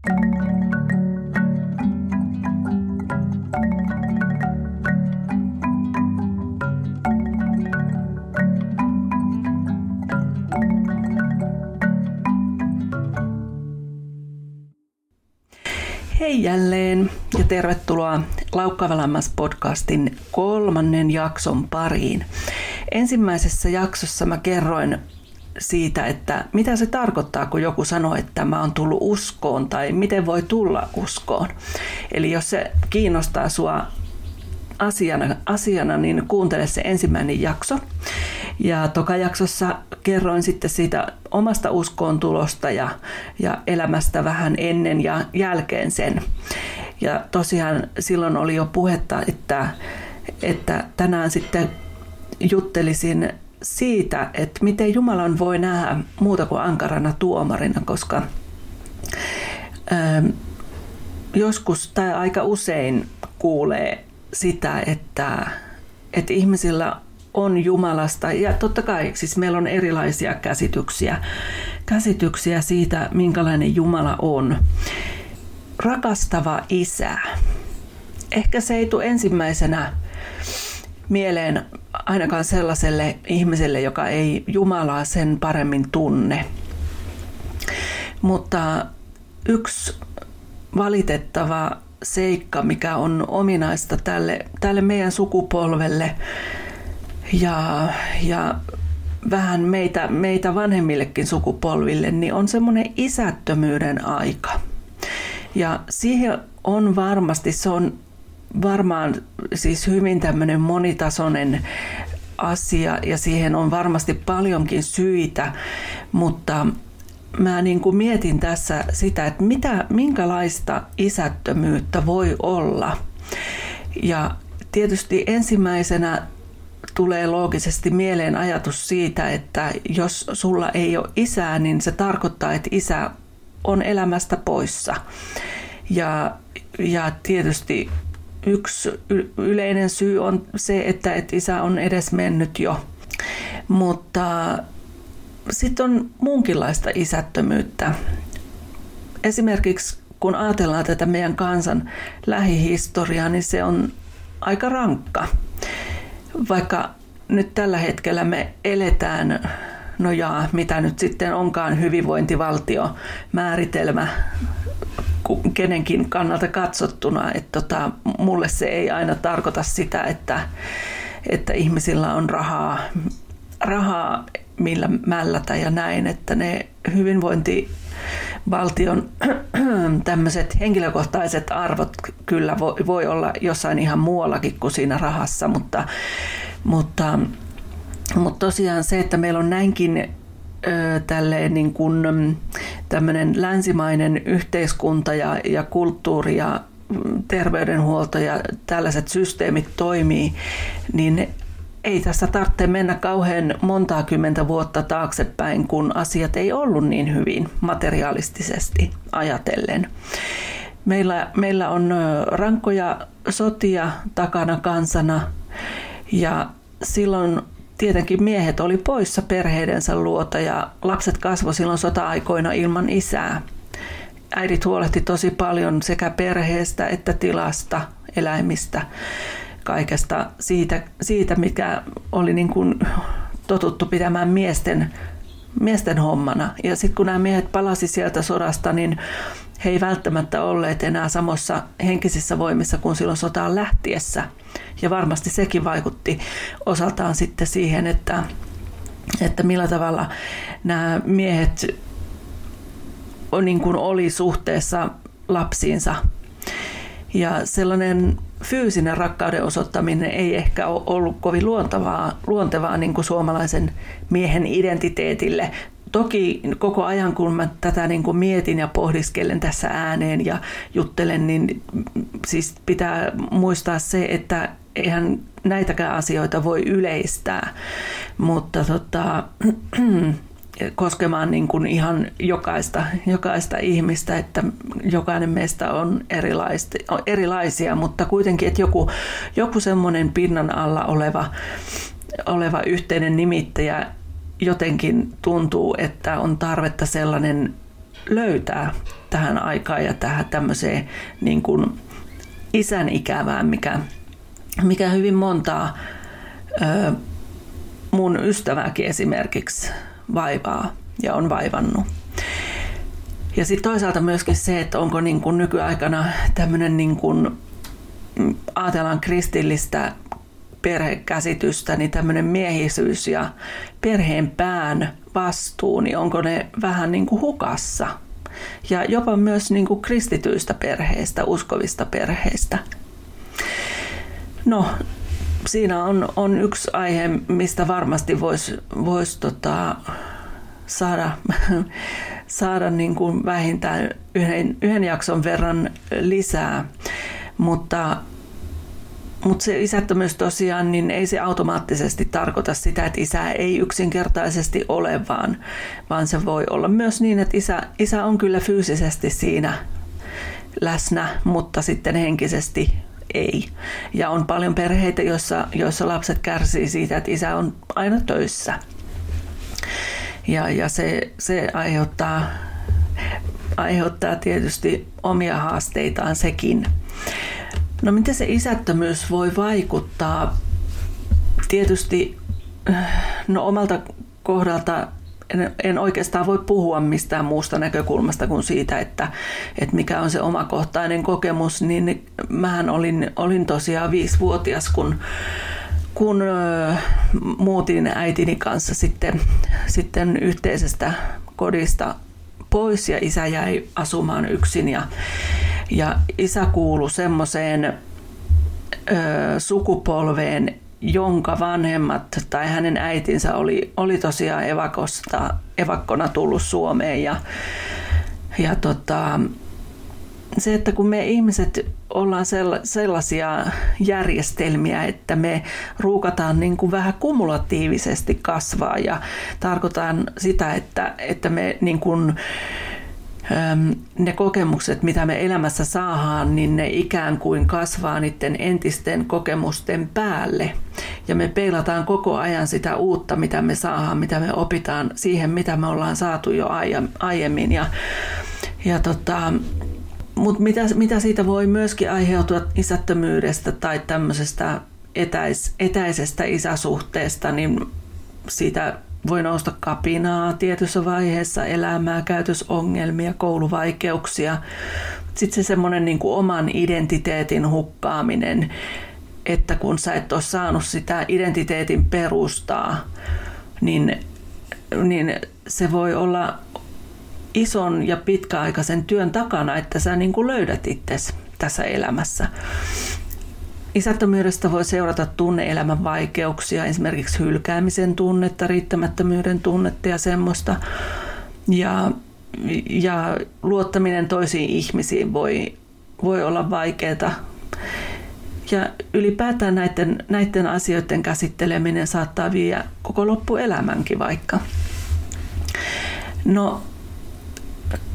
Hei jälleen ja tervetuloa Laukkavalammas podcastin kolmannen jakson pariin. Ensimmäisessä jaksossa mä kerroin siitä, että mitä se tarkoittaa, kun joku sanoo, että mä oon tullut uskoon tai miten voi tulla uskoon. Eli jos se kiinnostaa sua asiana, asiana niin kuuntele se ensimmäinen jakso. Ja toka jaksossa kerroin sitten siitä omasta uskoon tulosta ja, ja elämästä vähän ennen ja jälkeen sen. Ja tosiaan silloin oli jo puhetta, että, että tänään sitten juttelisin siitä, että miten Jumalan voi nähdä muuta kuin ankarana tuomarina, koska ähm, joskus tai aika usein kuulee sitä, että, että ihmisillä on Jumalasta. Ja totta kai, siis meillä on erilaisia käsityksiä, käsityksiä siitä, minkälainen Jumala on. Rakastava isä. Ehkä se ei tule ensimmäisenä mieleen ainakaan sellaiselle ihmiselle, joka ei Jumalaa sen paremmin tunne. Mutta yksi valitettava seikka, mikä on ominaista tälle, tälle meidän sukupolvelle ja, ja vähän meitä, meitä vanhemmillekin sukupolville, niin on semmoinen isättömyyden aika. Ja siihen on varmasti, se on varmaan siis hyvin tämmöinen monitasoinen asia ja siihen on varmasti paljonkin syitä, mutta mä niin kuin mietin tässä sitä, että mitä, minkälaista isättömyyttä voi olla. Ja tietysti ensimmäisenä tulee loogisesti mieleen ajatus siitä, että jos sulla ei ole isää, niin se tarkoittaa, että isä on elämästä poissa. Ja, ja tietysti yksi yleinen syy on se, että, että isä on edes mennyt jo. Mutta sitten on muunkinlaista isättömyyttä. Esimerkiksi kun ajatellaan tätä meidän kansan lähihistoriaa, niin se on aika rankka. Vaikka nyt tällä hetkellä me eletään, no jaa, mitä nyt sitten onkaan hyvinvointivaltio määritelmä kenenkin kannalta katsottuna, että tota, mulle se ei aina tarkoita sitä, että, että ihmisillä on rahaa, rahaa millä mällätä ja näin, että ne hyvinvointivaltion tämmöiset henkilökohtaiset arvot kyllä voi, voi olla jossain ihan muuallakin kuin siinä rahassa, mutta, mutta, mutta tosiaan se, että meillä on näinkin tälleen niin kuin tämmöinen länsimainen yhteiskunta ja, ja kulttuuri ja mm, terveydenhuolto ja tällaiset systeemit toimii, niin ei tässä tarvitse mennä kauhean montaa kymmentä vuotta taaksepäin, kun asiat ei ollut niin hyvin materialistisesti ajatellen. Meillä, meillä on rankkoja sotia takana kansana ja silloin tietenkin miehet oli poissa perheidensä luota ja lapset kasvoi silloin sota-aikoina ilman isää. Äidit huolehti tosi paljon sekä perheestä että tilasta, eläimistä, kaikesta siitä, siitä mikä oli niin kuin totuttu pitämään miesten, miesten hommana. Ja sitten kun nämä miehet palasi sieltä sodasta, niin he ei välttämättä olleet enää samassa henkisissä voimissa kuin silloin sotaan lähtiessä. Ja varmasti sekin vaikutti osaltaan sitten siihen, että, että millä tavalla nämä miehet niin kuin oli suhteessa lapsiinsa. Ja sellainen fyysinen rakkauden osoittaminen ei ehkä ollut kovin luontevaa, luontevaa niin kuin suomalaisen miehen identiteetille toki koko ajan, kun mä tätä niin kuin mietin ja pohdiskelen tässä ääneen ja juttelen, niin siis pitää muistaa se, että eihän näitäkään asioita voi yleistää, mutta tota, koskemaan niin kuin ihan jokaista, jokaista ihmistä, että jokainen meistä on erilaisia, mutta kuitenkin, että joku, joku semmoinen pinnan alla oleva, oleva yhteinen nimittäjä jotenkin tuntuu, että on tarvetta sellainen löytää tähän aikaan ja tähän tämmöiseen niin kuin isän ikävään, mikä, mikä hyvin montaa ö, mun ystävääkin esimerkiksi vaivaa ja on vaivannut. Ja sitten toisaalta myöskin se, että onko niin kuin nykyaikana tämmöinen, niin kuin, mm, ajatellaan kristillistä perhekäsitystä, niin tämmöinen miehisyys ja perheen pään vastuu, niin onko ne vähän niin kuin hukassa? Ja jopa myös niin kuin kristityistä perheistä, uskovista perheistä. No, siinä on, on yksi aihe, mistä varmasti voisi vois tota, saada, saada niin kuin vähintään yhden, yhden jakson verran lisää. Mutta mutta se isättömyys tosiaan, niin ei se automaattisesti tarkoita sitä, että isä ei yksinkertaisesti ole, vaan, vaan se voi olla myös niin, että isä, isä on kyllä fyysisesti siinä läsnä, mutta sitten henkisesti ei. Ja on paljon perheitä, joissa, joissa lapset kärsii siitä, että isä on aina töissä. Ja, ja se, se aiheuttaa, aiheuttaa tietysti omia haasteitaan sekin. No miten se isättömyys voi vaikuttaa? Tietysti no omalta kohdalta en, en oikeastaan voi puhua mistään muusta näkökulmasta kuin siitä, että, että mikä on se omakohtainen kokemus, niin mähän olin, olin tosiaan viisivuotias, kun, kun muutin äitini kanssa sitten, sitten yhteisestä kodista pois ja isä jäi asumaan yksin ja, ja isä kuului semmoiseen sukupolveen, jonka vanhemmat tai hänen äitinsä oli, oli tosiaan evakosta, evakkona tullut Suomeen. Ja, ja tota, se, että kun me ihmiset ollaan sellaisia järjestelmiä, että me ruukataan niin kuin vähän kumulatiivisesti kasvaa ja tarkoitan sitä, että, että me niin kuin, ne kokemukset, mitä me elämässä saadaan, niin ne ikään kuin kasvaa niiden entisten kokemusten päälle. Ja me peilataan koko ajan sitä uutta, mitä me saadaan, mitä me opitaan siihen, mitä me ollaan saatu jo aiemmin. Ja, ja tota, mutta mitä, mitä siitä voi myöskin aiheutua isättömyydestä tai tämmöisestä etäis, etäisestä isäsuhteesta, niin siitä voi nousta kapinaa tietyssä vaiheessa elämää, käytösongelmia, kouluvaikeuksia. Sitten se semmoinen niin kuin oman identiteetin hukkaaminen, että kun sä et ole saanut sitä identiteetin perustaa, niin, niin se voi olla ison ja pitkäaikaisen työn takana, että sä niin kuin löydät itsesi tässä elämässä. Isättömyydestä voi seurata tunneelämän vaikeuksia, esimerkiksi hylkäämisen tunnetta, riittämättömyyden tunnetta ja semmoista. Ja, ja luottaminen toisiin ihmisiin voi, voi olla vaikeaa. Ja ylipäätään näiden, näiden asioiden käsitteleminen saattaa viedä koko loppuelämänkin vaikka. No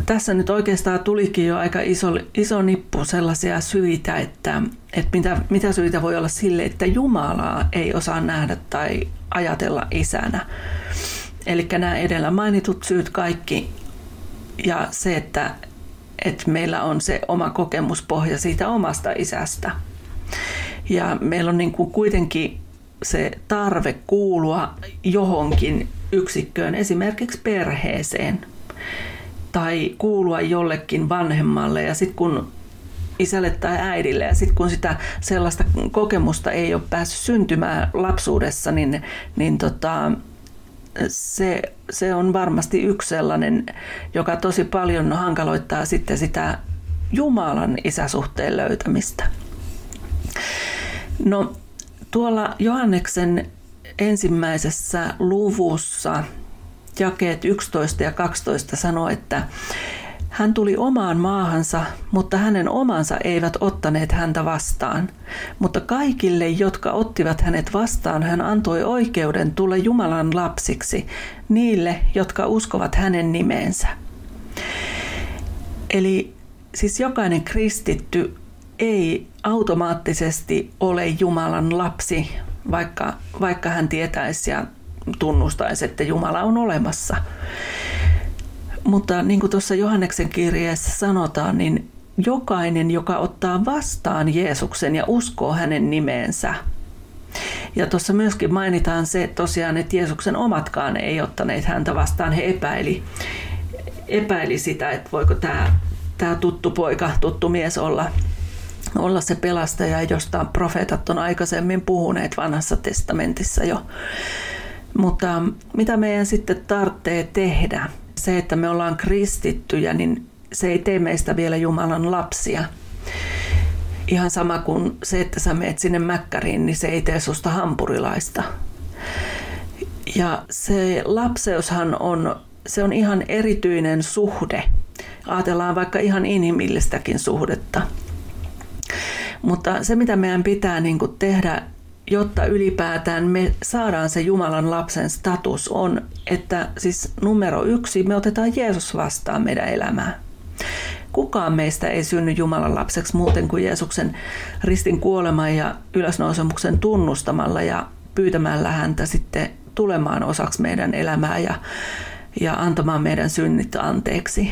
tässä nyt oikeastaan tulikin jo aika iso, iso nippu sellaisia syitä, että, että mitä, mitä syitä voi olla sille, että Jumalaa ei osaa nähdä tai ajatella isänä. Eli nämä edellä mainitut syyt kaikki ja se, että, että meillä on se oma kokemuspohja siitä omasta isästä. Ja meillä on niin kuin kuitenkin se tarve kuulua johonkin yksikköön, esimerkiksi perheeseen – tai kuulua jollekin vanhemmalle ja sitten kun isälle tai äidille ja sitten kun sitä sellaista kokemusta ei ole päässyt syntymään lapsuudessa, niin, niin tota, se, se on varmasti yksi sellainen, joka tosi paljon hankaloittaa sitten sitä Jumalan isäsuhteen löytämistä. No tuolla Johanneksen ensimmäisessä luvussa jakeet 11 ja 12 sanoo, että hän tuli omaan maahansa, mutta hänen omansa eivät ottaneet häntä vastaan. Mutta kaikille, jotka ottivat hänet vastaan, hän antoi oikeuden tulla Jumalan lapsiksi, niille, jotka uskovat hänen nimeensä. Eli siis jokainen kristitty ei automaattisesti ole Jumalan lapsi, vaikka, vaikka hän tietäisi ja tunnustaisi, että Jumala on olemassa. mutta niin kuin tuossa Johanneksen kirjeessä sanotaan, niin jokainen, joka ottaa vastaan Jeesuksen ja uskoo hänen nimeensä. Ja tuossa myöskin mainitaan se tosiaan, että Jeesuksen omatkaan ei ottaneet häntä vastaan. He epäili, epäili sitä, että voiko tämä, tämä tuttu poika, tuttu mies olla, olla se pelastaja, josta profeetat on aikaisemmin puhuneet vanhassa testamentissa jo. Mutta mitä meidän sitten tarvitsee tehdä? Se, että me ollaan kristittyjä, niin se ei tee meistä vielä Jumalan lapsia. Ihan sama kuin se, että sä meet sinne mäkkäriin, niin se ei tee susta hampurilaista. Ja se lapseushan on, se on ihan erityinen suhde. Ajatellaan vaikka ihan inhimillistäkin suhdetta. Mutta se, mitä meidän pitää niin kuin tehdä, jotta ylipäätään me saadaan se Jumalan lapsen status, on, että siis numero yksi, me otetaan Jeesus vastaan meidän elämään. Kukaan meistä ei synny Jumalan lapseksi muuten kuin Jeesuksen ristin kuoleman ja ylösnousemuksen tunnustamalla ja pyytämällä häntä sitten tulemaan osaksi meidän elämää ja, ja antamaan meidän synnit anteeksi.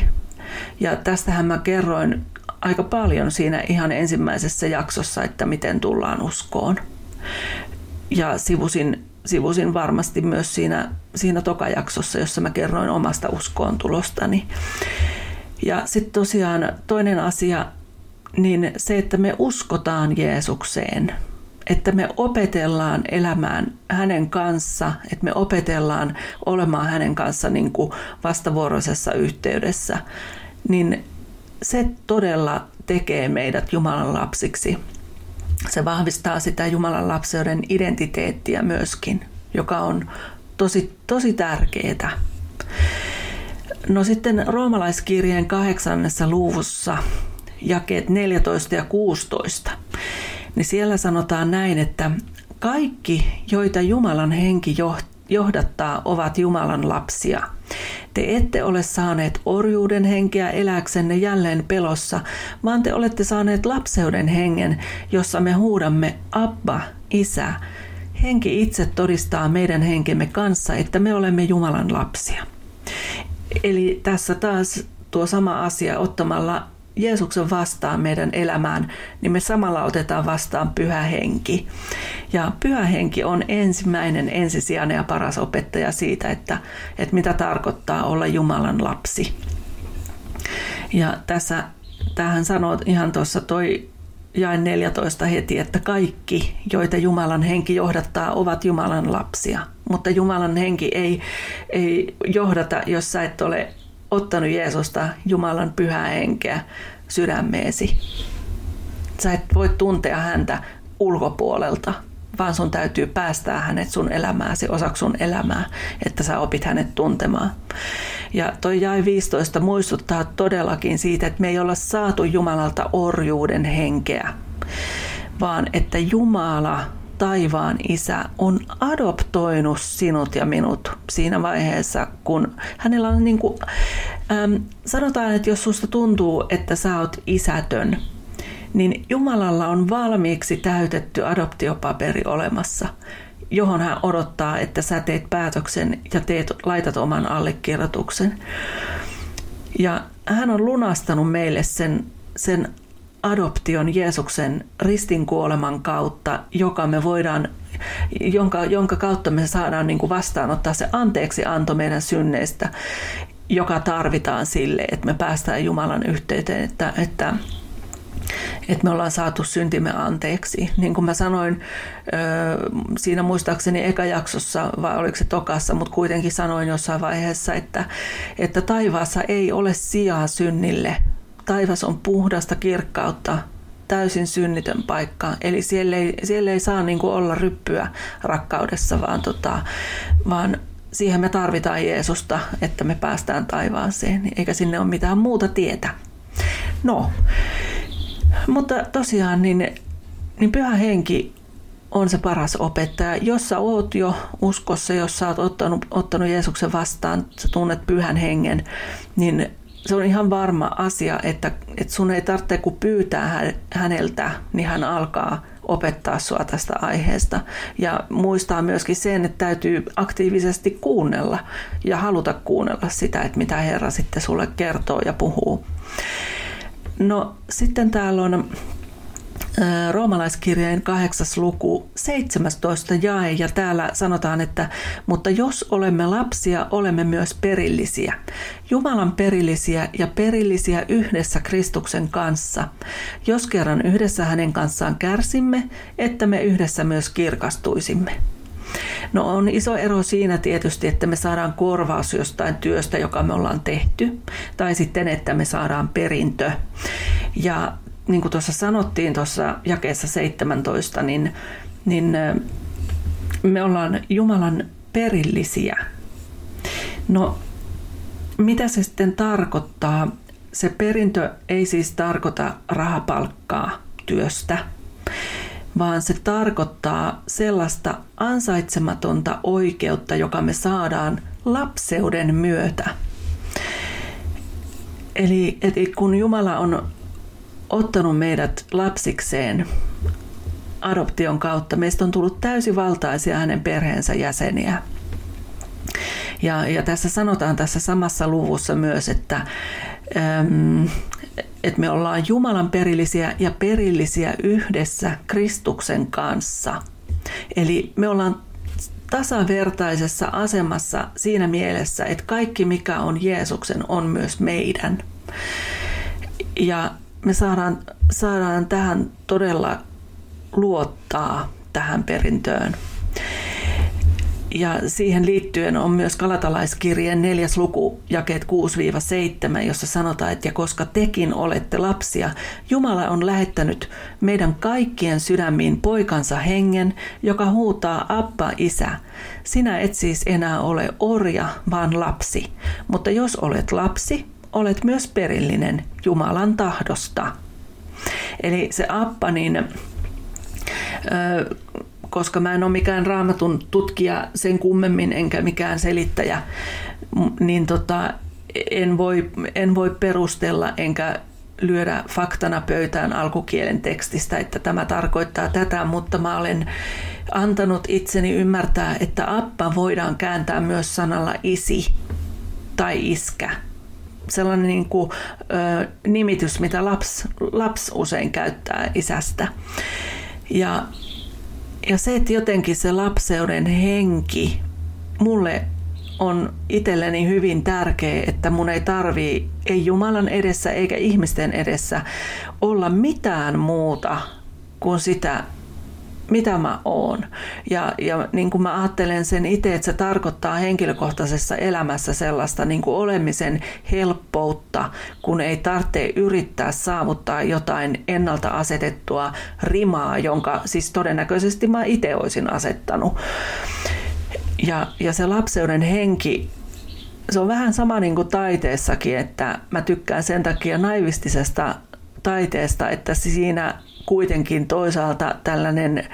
Ja tästähän mä kerroin aika paljon siinä ihan ensimmäisessä jaksossa, että miten tullaan uskoon. Ja sivusin, sivusin varmasti myös siinä, siinä tokajaksossa, jossa mä kerroin omasta uskoon tulostani. Ja sitten tosiaan toinen asia, niin se, että me uskotaan Jeesukseen, että me opetellaan elämään hänen kanssa, että me opetellaan olemaan hänen kanssa niin kuin vastavuoroisessa yhteydessä, niin se todella tekee meidät Jumalan lapsiksi. Se vahvistaa sitä Jumalan lapseuden identiteettiä myöskin, joka on tosi, tosi tärkeää. No sitten roomalaiskirjeen kahdeksannessa luvussa jakeet 14 ja 16, niin siellä sanotaan näin, että kaikki, joita Jumalan henki johdattaa, ovat Jumalan lapsia. Te ette ole saaneet orjuuden henkeä eläksenne jälleen pelossa, vaan te olette saaneet lapseuden hengen, jossa me huudamme Abba, Isä. Henki itse todistaa meidän henkemme kanssa, että me olemme Jumalan lapsia. Eli tässä taas tuo sama asia ottamalla Jeesuksen vastaan meidän elämään, niin me samalla otetaan vastaan pyhä henki. Ja pyhä henki on ensimmäinen, ensisijainen ja paras opettaja siitä, että, että mitä tarkoittaa olla Jumalan lapsi. Ja tässä, tähän sanoo ihan tuossa toi jaen 14 heti, että kaikki, joita Jumalan henki johdattaa, ovat Jumalan lapsia. Mutta Jumalan henki ei, ei johdata, jos sä et ole ottanut Jeesusta Jumalan pyhää henkeä sydämeesi. Sä et voi tuntea häntä ulkopuolelta, vaan sun täytyy päästää hänet sun elämääsi, osaksi sun elämää, että sä opit hänet tuntemaan. Ja toi jäi 15 muistuttaa todellakin siitä, että me ei olla saatu Jumalalta orjuuden henkeä, vaan että Jumala taivaan isä on adoptoinut sinut ja minut siinä vaiheessa, kun hänellä on niin kuin, ähm, sanotaan, että jos susta tuntuu, että sä oot isätön, niin Jumalalla on valmiiksi täytetty adoptiopaperi olemassa, johon hän odottaa, että sä teet päätöksen ja teet, laitat oman allekirjoituksen. Ja hän on lunastanut meille sen, sen adoption Jeesuksen ristin kuoleman kautta, joka me voidaan, jonka, jonka kautta me saadaan niin kuin vastaanottaa se anteeksi anto meidän synneistä, joka tarvitaan sille, että me päästään Jumalan yhteyteen, että, että että me ollaan saatu syntimme anteeksi. Niin kuin mä sanoin siinä muistaakseni eka jaksossa, vai oliko se tokassa, mutta kuitenkin sanoin jossain vaiheessa, että, että taivaassa ei ole sijaa synnille, taivas on puhdasta kirkkautta, täysin synnitön paikka. Eli siellä ei, siellä ei saa niin olla ryppyä rakkaudessa, vaan, tota, vaan siihen me tarvitaan Jeesusta, että me päästään taivaaseen, eikä sinne ole mitään muuta tietä. No, mutta tosiaan niin, niin pyhä henki on se paras opettaja. Jos sä oot jo uskossa, jos sä oot ottanut, ottanut Jeesuksen vastaan, sä tunnet pyhän hengen, niin se on ihan varma asia, että, että sun ei tarvitse kun pyytää häneltä, niin hän alkaa opettaa sua tästä aiheesta. Ja muistaa myöskin sen, että täytyy aktiivisesti kuunnella ja haluta kuunnella sitä, että mitä Herra sitten sulle kertoo ja puhuu. No sitten täällä on roomalaiskirjeen kahdeksas luku, 17 jae, ja täällä sanotaan, että mutta jos olemme lapsia, olemme myös perillisiä. Jumalan perillisiä ja perillisiä yhdessä Kristuksen kanssa. Jos kerran yhdessä hänen kanssaan kärsimme, että me yhdessä myös kirkastuisimme. No on iso ero siinä tietysti, että me saadaan korvaus jostain työstä, joka me ollaan tehty, tai sitten, että me saadaan perintö. Ja niin kuin tuossa sanottiin tuossa jakeessa 17, niin, niin me ollaan Jumalan perillisiä. No, mitä se sitten tarkoittaa? Se perintö ei siis tarkoita rahapalkkaa työstä, vaan se tarkoittaa sellaista ansaitsematonta oikeutta, joka me saadaan lapseuden myötä. Eli, eli kun Jumala on ottanut meidät lapsikseen adoption kautta. Meistä on tullut täysivaltaisia hänen perheensä jäseniä. Ja, ja tässä sanotaan tässä samassa luvussa myös, että, että me ollaan Jumalan perillisiä ja perillisiä yhdessä Kristuksen kanssa. Eli me ollaan tasavertaisessa asemassa siinä mielessä, että kaikki mikä on Jeesuksen on myös meidän. Ja me saadaan, saadaan tähän todella luottaa tähän perintöön. Ja siihen liittyen on myös Kalatalaiskirjeen neljäs luku, jakeet 6-7, jossa sanotaan, että ja koska tekin olette lapsia, Jumala on lähettänyt meidän kaikkien sydämiin poikansa hengen, joka huutaa Abba isä. Sinä et siis enää ole orja, vaan lapsi. Mutta jos olet lapsi, olet myös perillinen Jumalan tahdosta. Eli se appa, niin, koska mä en ole mikään raamatun tutkija sen kummemmin enkä mikään selittäjä, niin tota, en, voi, en voi perustella enkä lyödä faktana pöytään alkukielen tekstistä, että tämä tarkoittaa tätä, mutta mä olen antanut itseni ymmärtää, että appa voidaan kääntää myös sanalla isi tai iskä sellainen niin kuin, ö, nimitys, mitä laps, laps usein käyttää isästä. Ja, ja se, että jotenkin se lapseuden henki mulle on itselleni hyvin tärkeä, että mun ei tarvii, ei Jumalan edessä eikä ihmisten edessä, olla mitään muuta kuin sitä, mitä mä oon. Ja, ja niin kuin mä ajattelen sen itse, että se tarkoittaa henkilökohtaisessa elämässä sellaista niin kuin olemisen helppoutta, kun ei tarvitse yrittää saavuttaa jotain ennalta asetettua rimaa, jonka siis todennäköisesti mä itse olisin asettanut. Ja, ja se lapseuden henki, se on vähän sama niin kuin taiteessakin, että mä tykkään sen takia naivistisesta taiteesta, että siinä kuitenkin toisaalta tällainen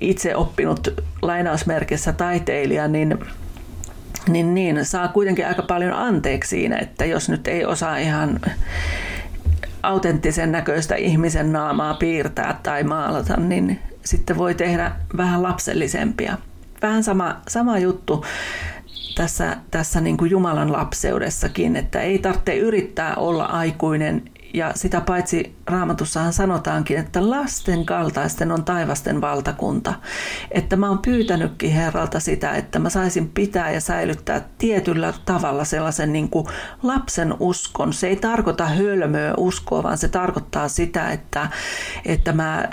itse oppinut lainausmerkissä taiteilija, niin niin, niin saa kuitenkin aika paljon anteeksi siinä, että jos nyt ei osaa ihan autenttisen näköistä ihmisen naamaa piirtää tai maalata, niin sitten voi tehdä vähän lapsellisempia. Vähän sama, sama juttu tässä, tässä niin kuin Jumalan lapseudessakin, että ei tarvitse yrittää olla aikuinen ja sitä paitsi raamatussahan sanotaankin, että lasten kaltaisten on taivasten valtakunta. Että mä oon pyytänytkin Herralta sitä, että mä saisin pitää ja säilyttää tietyllä tavalla sellaisen niin kuin lapsen uskon. Se ei tarkoita hölmöä uskoa, vaan se tarkoittaa sitä, että, että mä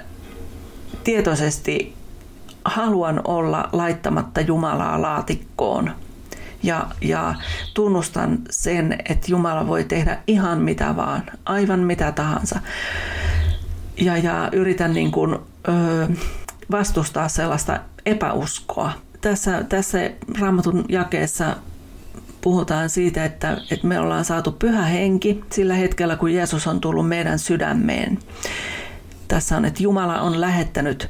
tietoisesti haluan olla laittamatta Jumalaa laatikkoon ja, ja tunnustan sen, että Jumala voi tehdä ihan mitä vaan, aivan mitä tahansa. Ja, ja yritän niin kuin, ö, vastustaa sellaista epäuskoa. Tässä, tässä raamatun jakeessa puhutaan siitä, että, että me ollaan saatu pyhä henki sillä hetkellä, kun Jeesus on tullut meidän sydämeen tässä on, että Jumala on lähettänyt,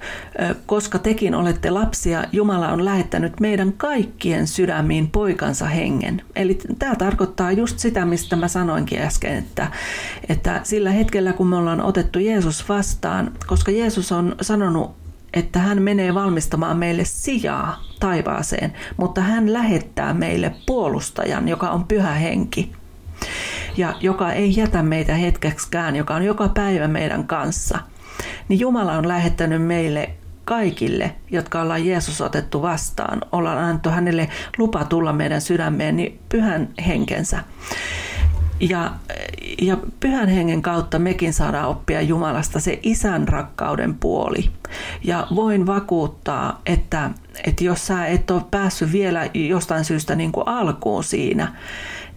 koska tekin olette lapsia, Jumala on lähettänyt meidän kaikkien sydämiin poikansa hengen. Eli tämä tarkoittaa just sitä, mistä mä sanoinkin äsken, että, että sillä hetkellä, kun me ollaan otettu Jeesus vastaan, koska Jeesus on sanonut että hän menee valmistamaan meille sijaa taivaaseen, mutta hän lähettää meille puolustajan, joka on pyhä henki ja joka ei jätä meitä hetkeksikään, joka on joka päivä meidän kanssa. Niin Jumala on lähettänyt meille kaikille, jotka ollaan Jeesus otettu vastaan, ollaan annettu hänelle lupa tulla meidän sydämeen, niin pyhän henkensä. Ja, ja pyhän hengen kautta mekin saadaan oppia Jumalasta se isän rakkauden puoli. Ja voin vakuuttaa, että, että jos sä et ole päässyt vielä jostain syystä niin kuin alkuun siinä,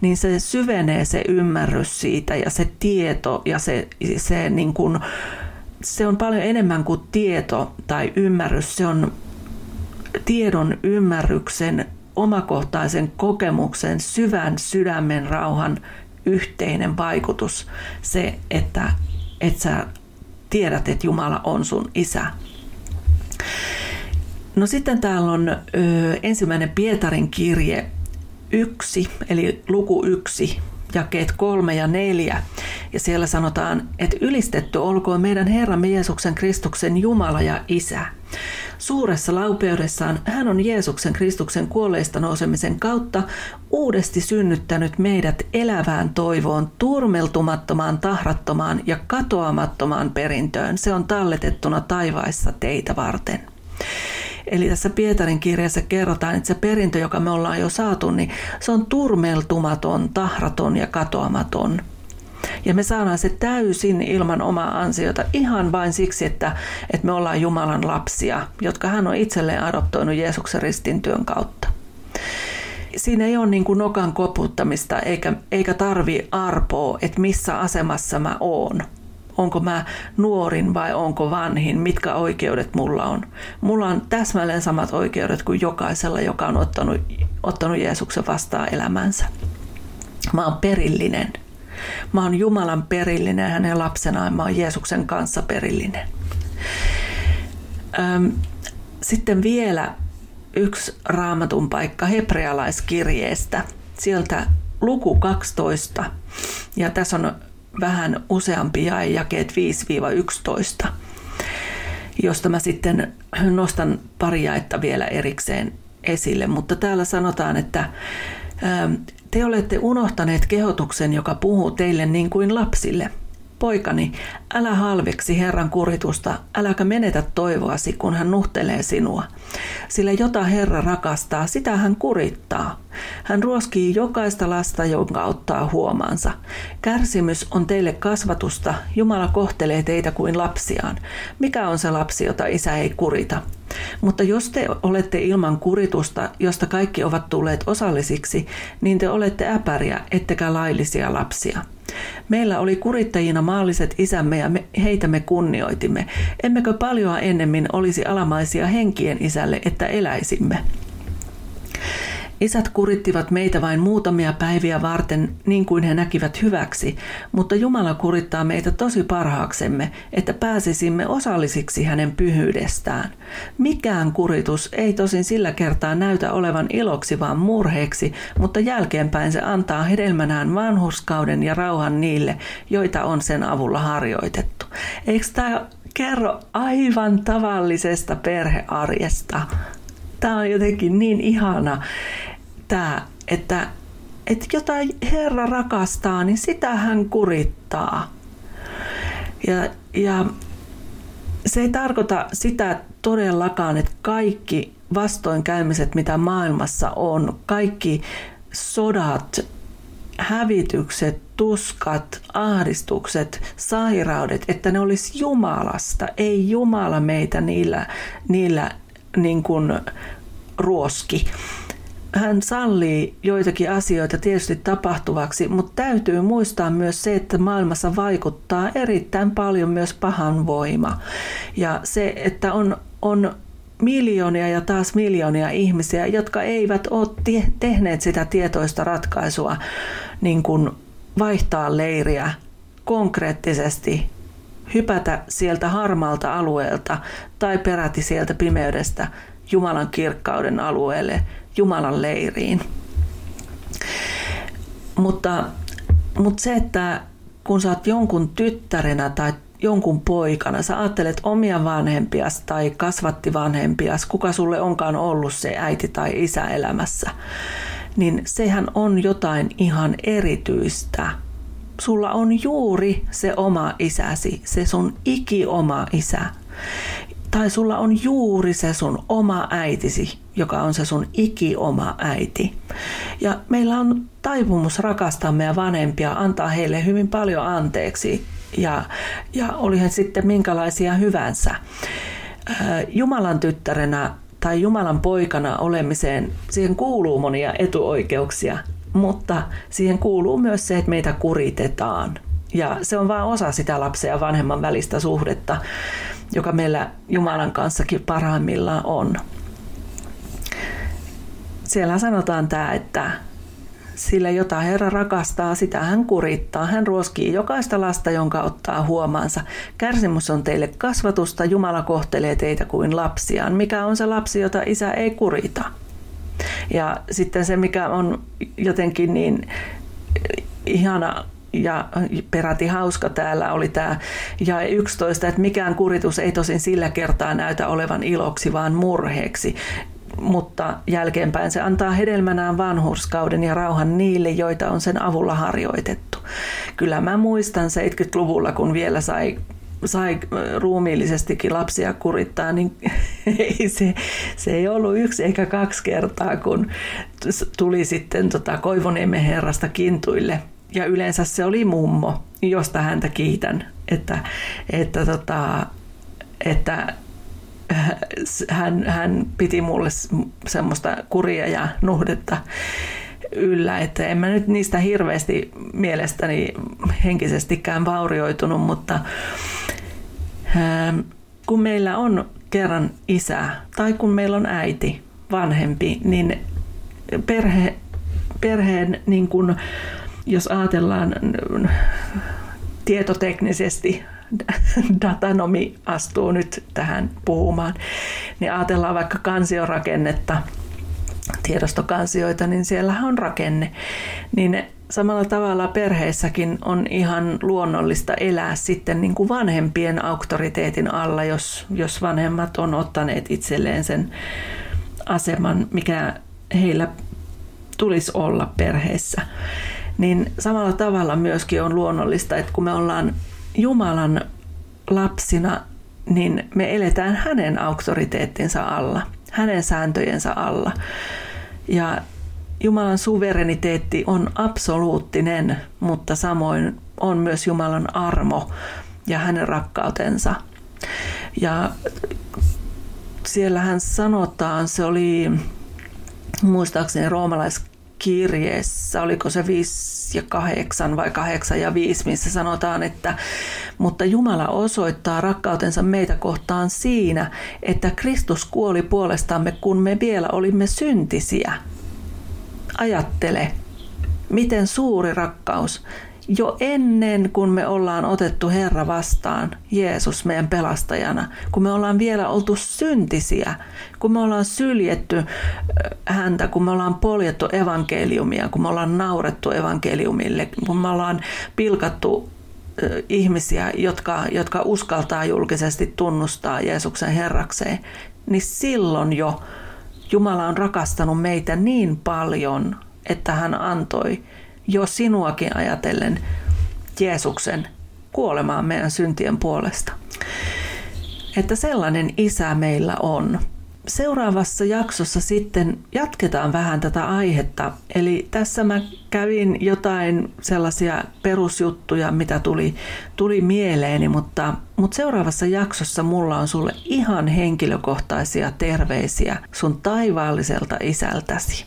niin se syvenee se ymmärrys siitä ja se tieto ja se, se, niin kuin, se on paljon enemmän kuin tieto tai ymmärrys. Se on tiedon, ymmärryksen, omakohtaisen kokemuksen, syvän sydämen rauhan yhteinen vaikutus. Se, että, että sä tiedät, että Jumala on sun isä. No sitten täällä on ö, ensimmäinen Pietarin kirje yksi, eli luku yksi, jakeet kolme ja neljä. Ja siellä sanotaan, että ylistetty olkoon meidän Herramme Jeesuksen Kristuksen Jumala ja Isä. Suuressa laupeudessaan hän on Jeesuksen Kristuksen kuolleista nousemisen kautta uudesti synnyttänyt meidät elävään toivoon, turmeltumattomaan, tahrattomaan ja katoamattomaan perintöön. Se on talletettuna taivaissa teitä varten. Eli tässä Pietarin kirjassa kerrotaan, että se perintö, joka me ollaan jo saatu, niin se on turmeltumaton, tahraton ja katoamaton. Ja me saadaan se täysin ilman omaa ansiota ihan vain siksi, että, että me ollaan Jumalan lapsia, jotka hän on itselleen adoptoinut Jeesuksen ristintyön kautta. Siinä ei ole niin kuin nokan koputtamista eikä, eikä tarvi arpoa, että missä asemassa mä oon onko mä nuorin vai onko vanhin, mitkä oikeudet mulla on. Mulla on täsmälleen samat oikeudet kuin jokaisella, joka on ottanut, ottanut Jeesuksen vastaan elämänsä. Mä oon perillinen. Mä oon Jumalan perillinen hänen lapsenaan. Mä oon Jeesuksen kanssa perillinen. Sitten vielä yksi raamatun paikka hebrealaiskirjeestä. Sieltä luku 12. Ja tässä on vähän useampi jae, jakeet 5-11, josta mä sitten nostan pari jaetta vielä erikseen esille. Mutta täällä sanotaan, että te olette unohtaneet kehotuksen, joka puhuu teille niin kuin lapsille – Poikani, älä halveksi Herran kuritusta, äläkä menetä toivoasi, kun hän nuhtelee sinua. Sillä jota Herra rakastaa, sitä hän kurittaa. Hän ruoskii jokaista lasta, jonka ottaa huomaansa. Kärsimys on teille kasvatusta, Jumala kohtelee teitä kuin lapsiaan. Mikä on se lapsi, jota isä ei kurita? Mutta jos te olette ilman kuritusta, josta kaikki ovat tulleet osallisiksi, niin te olette äpäriä, ettekä laillisia lapsia. Meillä oli kurittajina maalliset isämme ja me, heitä me kunnioitimme. Emmekö paljoa ennemmin olisi alamaisia henkien isälle, että eläisimme? Isät kurittivat meitä vain muutamia päiviä varten niin kuin he näkivät hyväksi, mutta Jumala kurittaa meitä tosi parhaaksemme, että pääsisimme osallisiksi hänen pyhyydestään. Mikään kuritus ei tosin sillä kertaa näytä olevan iloksi vaan murheeksi, mutta jälkeenpäin se antaa hedelmänään vanhuskauden ja rauhan niille, joita on sen avulla harjoitettu. Eikö tämä kerro aivan tavallisesta perhearjesta? Tämä on jotenkin niin ihana, tämä, että, että jotain Herra rakastaa, niin sitä hän kurittaa. Ja, ja se ei tarkoita sitä todellakaan, että kaikki vastoinkäymiset, mitä maailmassa on, kaikki sodat, hävitykset, tuskat, ahdistukset, sairaudet, että ne olisi Jumalasta. Ei Jumala meitä niillä, niillä niin kuin ruoski hän sallii joitakin asioita tietysti tapahtuvaksi, mutta täytyy muistaa myös se, että maailmassa vaikuttaa erittäin paljon myös pahan voima. Ja se, että on, on miljoonia ja taas miljoonia ihmisiä, jotka eivät ole tehneet sitä tietoista ratkaisua niin kuin vaihtaa leiriä konkreettisesti hypätä sieltä harmaalta alueelta tai peräti sieltä pimeydestä Jumalan kirkkauden alueelle Jumalan leiriin. Mutta, mutta se, että kun sä oot jonkun tyttärenä tai jonkun poikana, sä ajattelet omia vanhempias tai kasvatti vanhempias, kuka sulle onkaan ollut se äiti tai isä elämässä, niin sehän on jotain ihan erityistä. Sulla on juuri se oma isäsi, se sun iki oma isä. Tai sulla on juuri se sun oma äitisi, joka on se sun iki oma äiti. Ja meillä on taipumus rakastaa meidän vanhempia, antaa heille hyvin paljon anteeksi ja, ja olihan sitten minkälaisia hyvänsä. Jumalan tyttärenä tai Jumalan poikana olemiseen, siihen kuuluu monia etuoikeuksia, mutta siihen kuuluu myös se, että meitä kuritetaan. Ja se on vain osa sitä lapsen ja vanhemman välistä suhdetta, joka meillä Jumalan kanssakin parhaimmillaan on. Siellä sanotaan tämä, että sillä jota Herra rakastaa, sitä hän kurittaa. Hän ruoskii jokaista lasta, jonka ottaa huomaansa. Kärsimys on teille kasvatusta, Jumala kohtelee teitä kuin lapsiaan. Mikä on se lapsi, jota isä ei kurita? Ja sitten se, mikä on jotenkin niin ihana ja peräti hauska täällä oli tämä ja 11, että mikään kuritus ei tosin sillä kertaa näytä olevan iloksi, vaan murheeksi mutta jälkeenpäin se antaa hedelmänään vanhurskauden ja rauhan niille, joita on sen avulla harjoitettu. Kyllä mä muistan 70-luvulla, kun vielä sai sai ruumiillisestikin lapsia kurittaa, niin ei se, se ei ollut yksi eikä kaksi kertaa, kun tuli sitten tota Koivoniemen herrasta kintuille. Ja yleensä se oli mummo, josta häntä kiitän, että, että, tota, että hän, hän piti mulle semmoista kuria ja nuhdetta yllä, että en mä nyt niistä hirveästi mielestäni henkisestikään vaurioitunut, mutta ähm, kun meillä on kerran isä tai kun meillä on äiti, vanhempi, niin perhe, perheen, niin kun, jos ajatellaan tietoteknisesti datanomi astuu nyt tähän puhumaan, niin ajatellaan vaikka kansiorakennetta, tiedostokansioita, niin siellä on rakenne. Niin samalla tavalla perheessäkin on ihan luonnollista elää sitten niin kuin vanhempien auktoriteetin alla, jos, jos vanhemmat on ottaneet itselleen sen aseman, mikä heillä tulisi olla perheessä. Niin samalla tavalla myöskin on luonnollista, että kun me ollaan Jumalan lapsina, niin me eletään hänen auktoriteettinsa alla, hänen sääntöjensä alla. Ja Jumalan suvereniteetti on absoluuttinen, mutta samoin on myös Jumalan armo ja hänen rakkautensa. Ja siellähän sanotaan, se oli muistaakseni roomalais kirjeessä, oliko se 5 ja 8 vai 8 ja 5, missä sanotaan, että mutta Jumala osoittaa rakkautensa meitä kohtaan siinä, että Kristus kuoli puolestamme, kun me vielä olimme syntisiä. Ajattele, miten suuri rakkaus jo ennen kuin me ollaan otettu Herra vastaan, Jeesus meidän pelastajana, kun me ollaan vielä oltu syntisiä, kun me ollaan syljetty häntä, kun me ollaan poljettu evankeliumia, kun me ollaan naurettu evankeliumille, kun me ollaan pilkattu ihmisiä, jotka, jotka uskaltaa julkisesti tunnustaa Jeesuksen Herrakseen, niin silloin jo Jumala on rakastanut meitä niin paljon, että hän antoi jo sinuakin ajatellen Jeesuksen kuolemaan meidän syntien puolesta. Että sellainen isä meillä on. Seuraavassa jaksossa sitten jatketaan vähän tätä aihetta. Eli tässä mä kävin jotain sellaisia perusjuttuja, mitä tuli, tuli mieleeni, mutta, mutta seuraavassa jaksossa mulla on sulle ihan henkilökohtaisia terveisiä sun taivaalliselta isältäsi.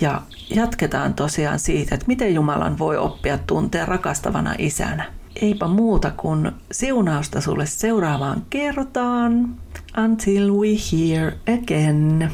Ja jatketaan tosiaan siitä, että miten Jumalan voi oppia tuntea rakastavana isänä. Eipä muuta kuin siunausta sulle seuraavaan kertaan. Until we hear again.